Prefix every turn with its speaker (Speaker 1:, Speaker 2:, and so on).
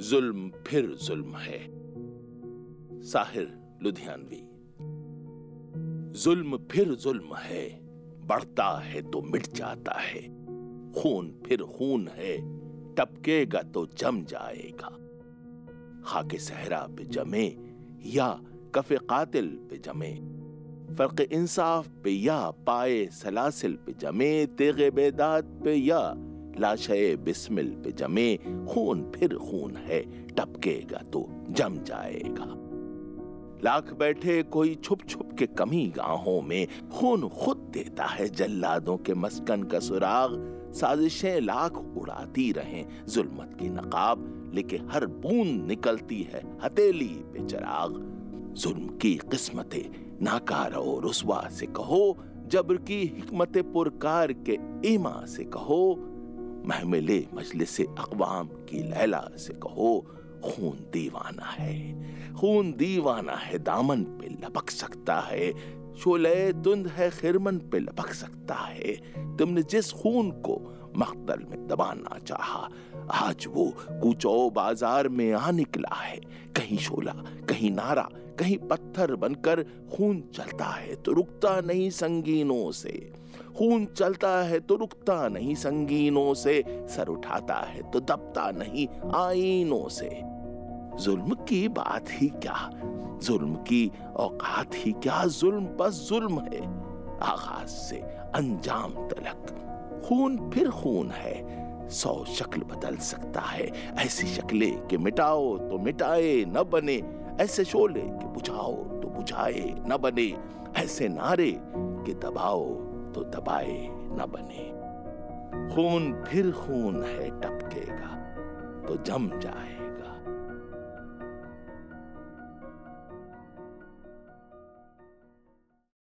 Speaker 1: जुल्म फिर जुल्म है। साहिर, लुधियानवी। जुल्म फिर जुल्म है, बढ़ता है तो मिट जाता है। खून फिर खून है, टपकेगा तो जम जाएगा। खाके सहरा पे जमे, या कफे कातिल पे जमे। फ़र्क इंसाफ पे या पाए सलासिल पे जमे, तेगे बेदात पे या लाशे बिस्मिल पे जमे, खून फिर खून है, टपकेगा तो जम जाएगा। लाख बैठे कोई छुप छुप के कमी गाहों में, खून खुद देता है जल्लादों के मस्कन का सुराग। साजिशें लाख उड़ाती रहें जुल्मत की नकाब लेकिन हर बूंद निकलती है हथेली पे चराग। जुल्म की किस्मतें नाकार और रुसवा से कहो, जबर की हिकमत पुरकार के ईमा से कहो महमिले मजलिस अकवाम की लैला से कहो खून दीवाना है खून दीवाना है दामन पे लपक सकता है शोले तुंद है खिरमन पे लपक सकता है। तुमने जिस खून को मख्तल में दबाना चाहा, आज वो कुचो बाज़ार में आ निकला है। कहीं शोला, कहीं नारा, कहीं पत्थर बनकर खून चलता है तो रुकता नहीं संगीनों से। खून चलता है तो रुकता नहीं संगीनों से। सर उठाता है तो दबता नहीं आईनों से। जुल्म की बात ही क्या? जुल्म की औकात ही क्या जुल्म? बस जुल्म है। आगाज़ से अंजाम तलक। खून फिर खून है। सौ शक्ल बदल सकता है। ऐसी शक्लें कि मिटाओ तो मिटाए, न बने। ऐसे शोले कि बुझाओ तो बुझाए, न बने। ऐसे नारे कि दबाओ तो दबाए, न बने। खून फिर खून है, टपकेगा तो जम जाए।